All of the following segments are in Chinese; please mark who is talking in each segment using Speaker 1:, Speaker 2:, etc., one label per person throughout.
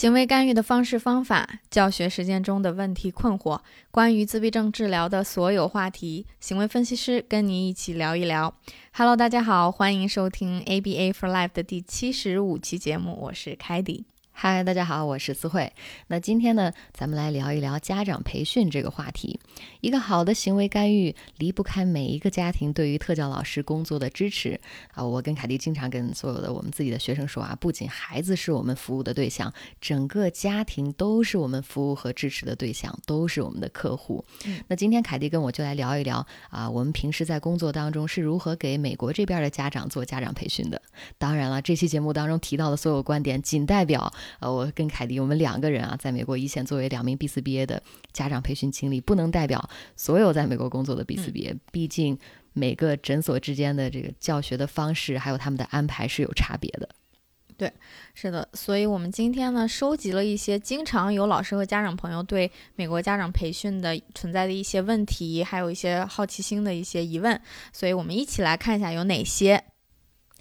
Speaker 1: 行为干预的方式方法，教学实践中的问题困惑，关于自闭症治疗的所有话题，行为分析师跟你一起聊一聊。Hello，大家好，欢迎收听 ABA for Life 的第七十五期节目，我是凯迪。
Speaker 2: 嗨，大家好，我是思慧。那今天呢，咱们来聊一聊家长培训这个话题。一个好的行为干预离不开每一个家庭对于特教老师工作的支持啊。我跟凯蒂经常跟所有的我们自己的学生说啊，不仅孩子是我们服务的对象，整个家庭都是我们服务和支持的对象，都是我们的客户。那今天凯蒂跟我就来聊一聊啊，我们平时在工作当中是如何给美国这边的家长做家长培训的。当然了，这期节目当中提到的所有观点，仅代表。呃，我跟凯迪，我们两个人啊，在美国一线作为两名 B 四 B A 的家长培训经理，不能代表所有在美国工作的 B 四 B A。毕竟每个诊所之间的这个教学的方式，还有他们的安排是有差别的。
Speaker 1: 对，是的。所以我们今天呢，收集了一些经常有老师和家长朋友对美国家长培训的存在的一些问题，还有一些好奇心的一些疑问。所以我们一起来看一下有哪些。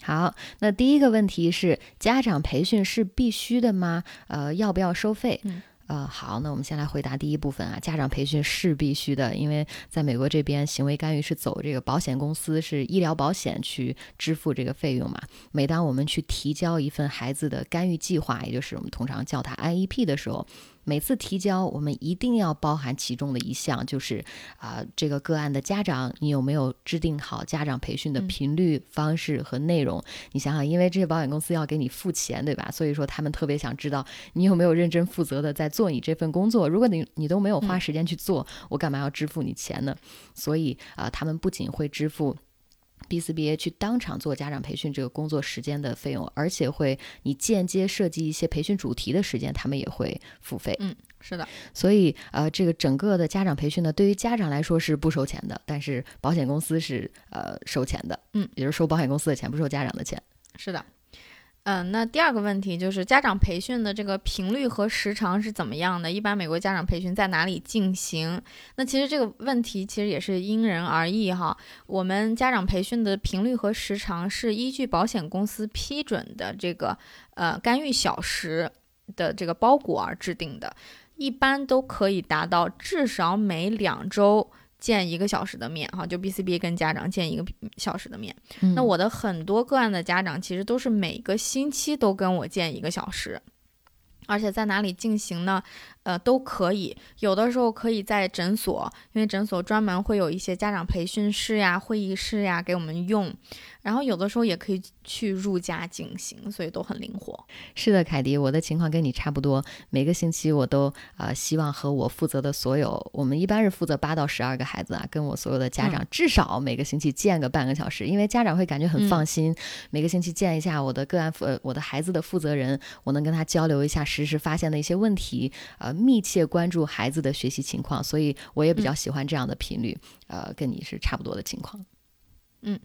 Speaker 2: 好，那第一个问题是家长培训是必须的吗？呃，要不要收费？呃，好，那我们先来回答第一部分啊，家长培训是必须的，因为在美国这边，行为干预是走这个保险公司是医疗保险去支付这个费用嘛。每当我们去提交一份孩子的干预计划，也就是我们通常叫它 IEP 的时候。每次提交，我们一定要包含其中的一项，就是啊，这个个案的家长，你有没有制定好家长培训的频率、方式和内容？你想想，因为这些保险公司要给你付钱，对吧？所以说他们特别想知道你有没有认真负责的在做你这份工作。如果你你都没有花时间去做，我干嘛要支付你钱呢？所以啊，他们不仅会支付。B 四 B A 去当场做家长培训这个工作时间的费用，而且会你间接设计一些培训主题的时间，他们也会付费。
Speaker 1: 嗯，是的。
Speaker 2: 所以呃，这个整个的家长培训呢，对于家长来说是不收钱的，但是保险公司是呃收钱的。
Speaker 1: 嗯，
Speaker 2: 也就是收保险公司的钱，不收家长的钱。
Speaker 1: 是的。嗯，那第二个问题就是家长培训的这个频率和时长是怎么样的？一般美国家长培训在哪里进行？那其实这个问题其实也是因人而异哈。我们家长培训的频率和时长是依据保险公司批准的这个呃干预小时的这个包裹而制定的，一般都可以达到至少每两周。见一个小时的面，哈，就 B C B 跟家长见一个小时的面。那我的很多个案的家长其实都是每个星期都跟我见一个小时，而且在哪里进行呢？呃，都可以。有的时候可以在诊所，因为诊所专门会有一些家长培训室呀、会议室呀给我们用。然后有的时候也可以去入家进行，所以都很灵活。
Speaker 2: 是的，凯迪，我的情况跟你差不多。每个星期我都呃，希望和我负责的所有，我们一般是负责八到十二个孩子啊，跟我所有的家长至少每个星期见个半个小时，因为家长会感觉很放心。每个星期见一下我的个案负，我的孩子的负责人，我能跟他交流一下实时发现了一些问题，呃，密切关注孩子的学习情况，所以我也比较喜欢这样的频率。呃，跟你是差不多的情况。
Speaker 1: 嗯。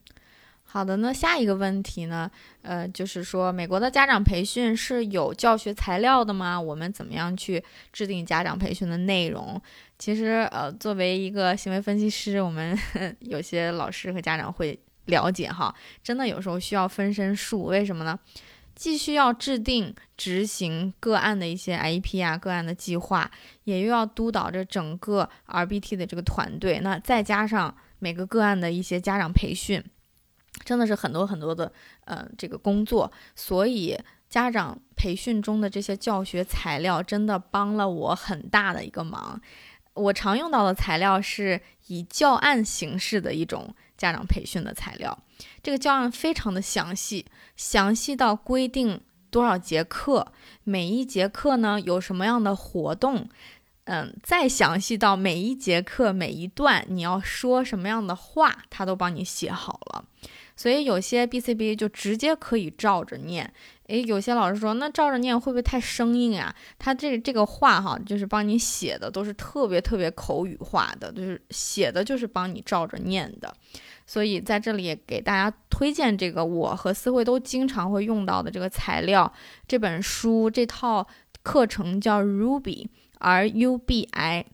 Speaker 1: 好的，那下一个问题呢？呃，就是说，美国的家长培训是有教学材料的吗？我们怎么样去制定家长培训的内容？其实，呃，作为一个行为分析师，我们 有些老师和家长会了解哈，真的有时候需要分身术。为什么呢？既需要制定执行个案的一些 IEP 啊，个案的计划，也又要督导着整个 RBT 的这个团队。那再加上每个个案的一些家长培训。真的是很多很多的，呃，这个工作，所以家长培训中的这些教学材料真的帮了我很大的一个忙。我常用到的材料是以教案形式的一种家长培训的材料，这个教案非常的详细，详细到规定多少节课，每一节课呢有什么样的活动。嗯，再详细到每一节课每一段你要说什么样的话，他都帮你写好了。所以有些 B C B 就直接可以照着念。诶，有些老师说，那照着念会不会太生硬啊？他这这个话哈，就是帮你写的都是特别特别口语化的，就是写的就是帮你照着念的。所以在这里也给大家推荐这个我和思慧都经常会用到的这个材料，这本书这套课程叫 Ruby。R U B I，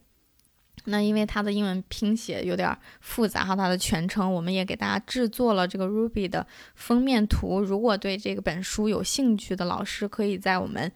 Speaker 1: 那因为它的英文拼写有点复杂哈，它的全称我们也给大家制作了这个 Ruby 的封面图。如果对这个本书有兴趣的老师，可以在我们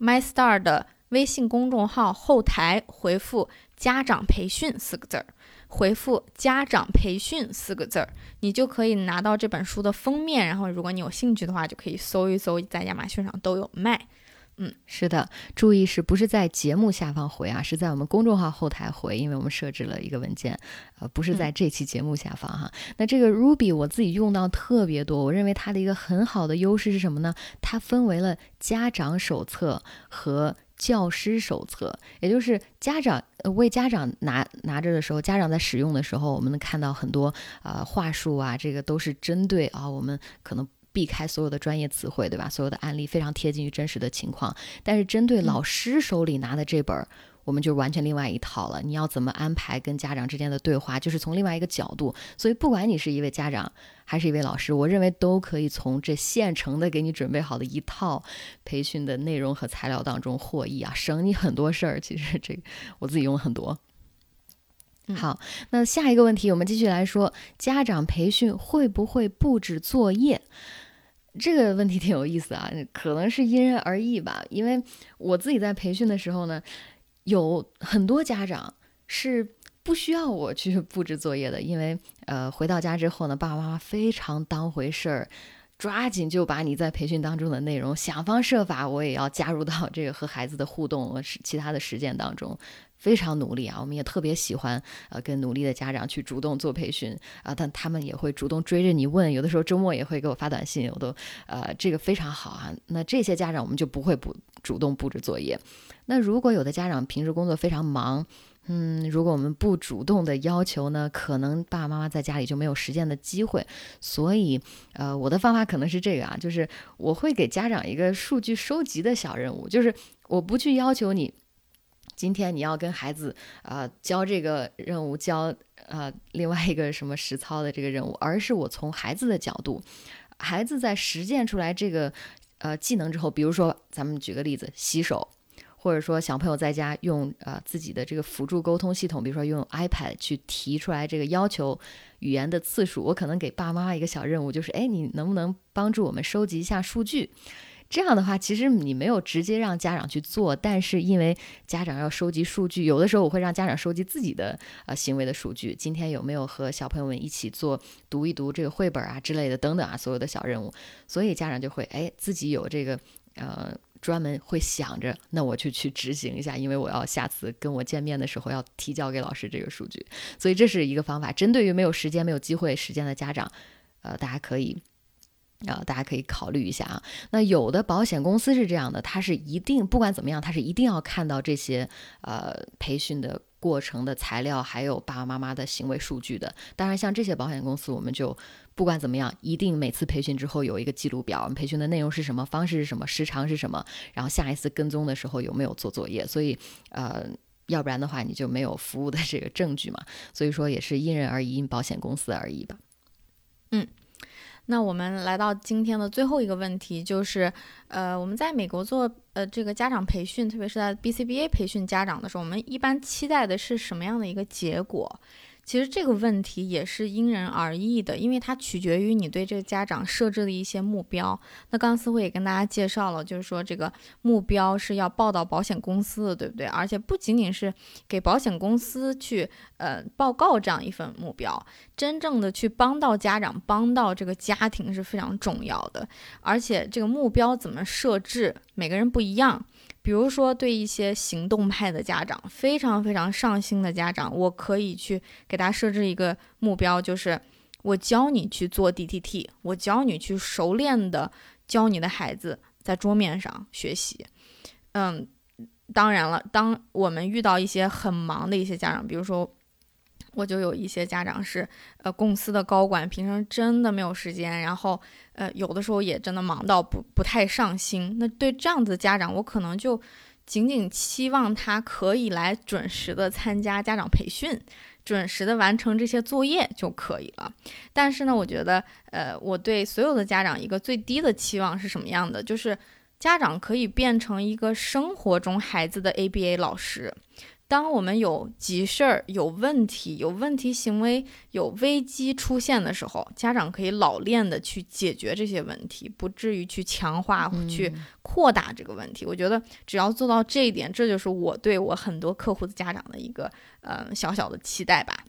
Speaker 1: MyStar 的微信公众号后台回复“家长培训”四个字儿，回复“家长培训”四个字儿，你就可以拿到这本书的封面。然后，如果你有兴趣的话，就可以搜一搜，在亚马逊上都有卖。嗯，
Speaker 2: 是的，注意是不是在节目下方回啊？是在我们公众号后台回，因为我们设置了一个文件，呃，不是在这期节目下方哈。那这个 Ruby 我自己用到特别多，我认为它的一个很好的优势是什么呢？它分为了家长手册和教师手册，也就是家长为家长拿拿着的时候，家长在使用的时候，我们能看到很多啊话术啊，这个都是针对啊我们可能。避开所有的专业词汇，对吧？所有的案例非常贴近于真实的情况。但是针对老师手里拿的这本，我们就完全另外一套了。你要怎么安排跟家长之间的对话，就是从另外一个角度。所以不管你是一位家长还是一位老师，我认为都可以从这现成的给你准备好的一套培训的内容和材料当中获益啊，省你很多事儿。其实这我自己用了很多。好，那下一个问题，我们继续来说，家长培训会不会布置作业？这个问题挺有意思啊，可能是因人而异吧。因为我自己在培训的时候呢，有很多家长是不需要我去布置作业的，因为呃回到家之后呢，爸爸妈妈非常当回事儿，抓紧就把你在培训当中的内容想方设法，我也要加入到这个和孩子的互动和、其他的实践当中。非常努力啊，我们也特别喜欢呃跟努力的家长去主动做培训啊，但他们也会主动追着你问，有的时候周末也会给我发短信，我都呃这个非常好啊。那这些家长我们就不会不主动布置作业。那如果有的家长平时工作非常忙，嗯，如果我们不主动的要求呢，可能爸爸妈妈在家里就没有实践的机会。所以呃我的方法可能是这个啊，就是我会给家长一个数据收集的小任务，就是我不去要求你。今天你要跟孩子啊教这个任务，教呃另外一个什么实操的这个任务，而是我从孩子的角度，孩子在实践出来这个呃技能之后，比如说咱们举个例子，洗手，或者说小朋友在家用呃自己的这个辅助沟通系统，比如说用 iPad 去提出来这个要求语言的次数，我可能给爸妈一个小任务，就是哎你能不能帮助我们收集一下数据？这样的话，其实你没有直接让家长去做，但是因为家长要收集数据，有的时候我会让家长收集自己的呃行为的数据。今天有没有和小朋友们一起做读一读这个绘本啊之类的等等啊，所有的小任务，所以家长就会哎自己有这个呃专门会想着，那我就去执行一下，因为我要下次跟我见面的时候要提交给老师这个数据，所以这是一个方法。针对于没有时间、没有机会时间的家长，呃，大家可以。啊，大家可以考虑一下啊。那有的保险公司是这样的，它是一定不管怎么样，它是一定要看到这些呃培训的过程的材料，还有爸爸妈妈的行为数据的。当然，像这些保险公司，我们就不管怎么样，一定每次培训之后有一个记录表，我们培训的内容是什么，方式是什么，时长是什么，然后下一次跟踪的时候有没有做作业。所以呃，要不然的话你就没有服务的这个证据嘛。所以说也是因人而异，因保险公司而异吧。
Speaker 1: 嗯。那我们来到今天的最后一个问题，就是，呃，我们在美国做呃这个家长培训，特别是在 BCBA 培训家长的时候，我们一般期待的是什么样的一个结果？其实这个问题也是因人而异的，因为它取决于你对这个家长设置的一些目标。那刚思慧也跟大家介绍了，就是说这个目标是要报到保险公司的，对不对？而且不仅仅是给保险公司去呃报告这样一份目标，真正的去帮到家长、帮到这个家庭是非常重要的。而且这个目标怎么设置，每个人不一样。比如说，对一些行动派的家长，非常非常上心的家长，我可以去给他设置一个目标，就是我教你去做 DTT，我教你去熟练的教你的孩子在桌面上学习。嗯，当然了，当我们遇到一些很忙的一些家长，比如说。我就有一些家长是，呃，公司的高管，平常真的没有时间，然后，呃，有的时候也真的忙到不不太上心。那对这样子家长，我可能就仅仅期望他可以来准时的参加家长培训，准时的完成这些作业就可以了。但是呢，我觉得，呃，我对所有的家长一个最低的期望是什么样的？就是家长可以变成一个生活中孩子的 ABA 老师。当我们有急事儿、有问题、有问题行为、有危机出现的时候，家长可以老练的去解决这些问题，不至于去强化、去扩大这个问题。我觉得只要做到这一点，这就是我对我很多客户的家长的一个呃小小的期待吧。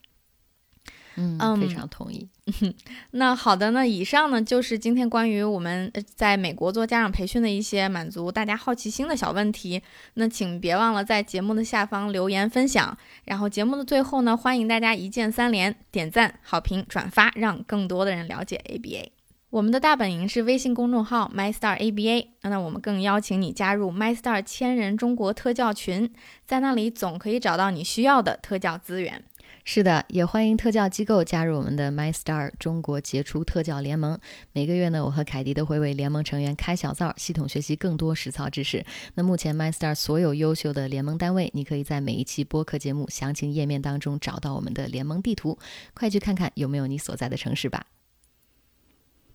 Speaker 2: 嗯，非常同意。
Speaker 1: 那好的，那以上呢就是今天关于我们在美国做家长培训的一些满足大家好奇心的小问题。那请别忘了在节目的下方留言分享。然后节目的最后呢，欢迎大家一键三连，点赞、好评、转发，让更多的人了解 ABA。我们的大本营是微信公众号 MyStar ABA。那我们更邀请你加入 MyStar 千人中国特教群，在那里总可以找到你需要的特教资源。
Speaker 2: 是的，也欢迎特教机构加入我们的 MyStar 中国杰出特教联盟。每个月呢，我和凯迪都会为联盟成员开小灶，系统学习更多实操知识。那目前 MyStar 所有优秀的联盟单位，你可以在每一期播客节目详情页面当中找到我们的联盟地图，快去看看有没有你所在的城市吧。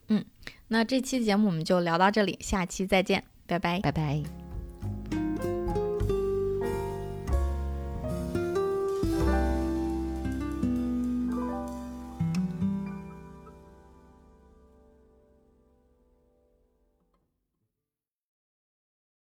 Speaker 1: 嗯，那这期节目我们就聊到这里，下期再见，拜拜，
Speaker 2: 拜拜。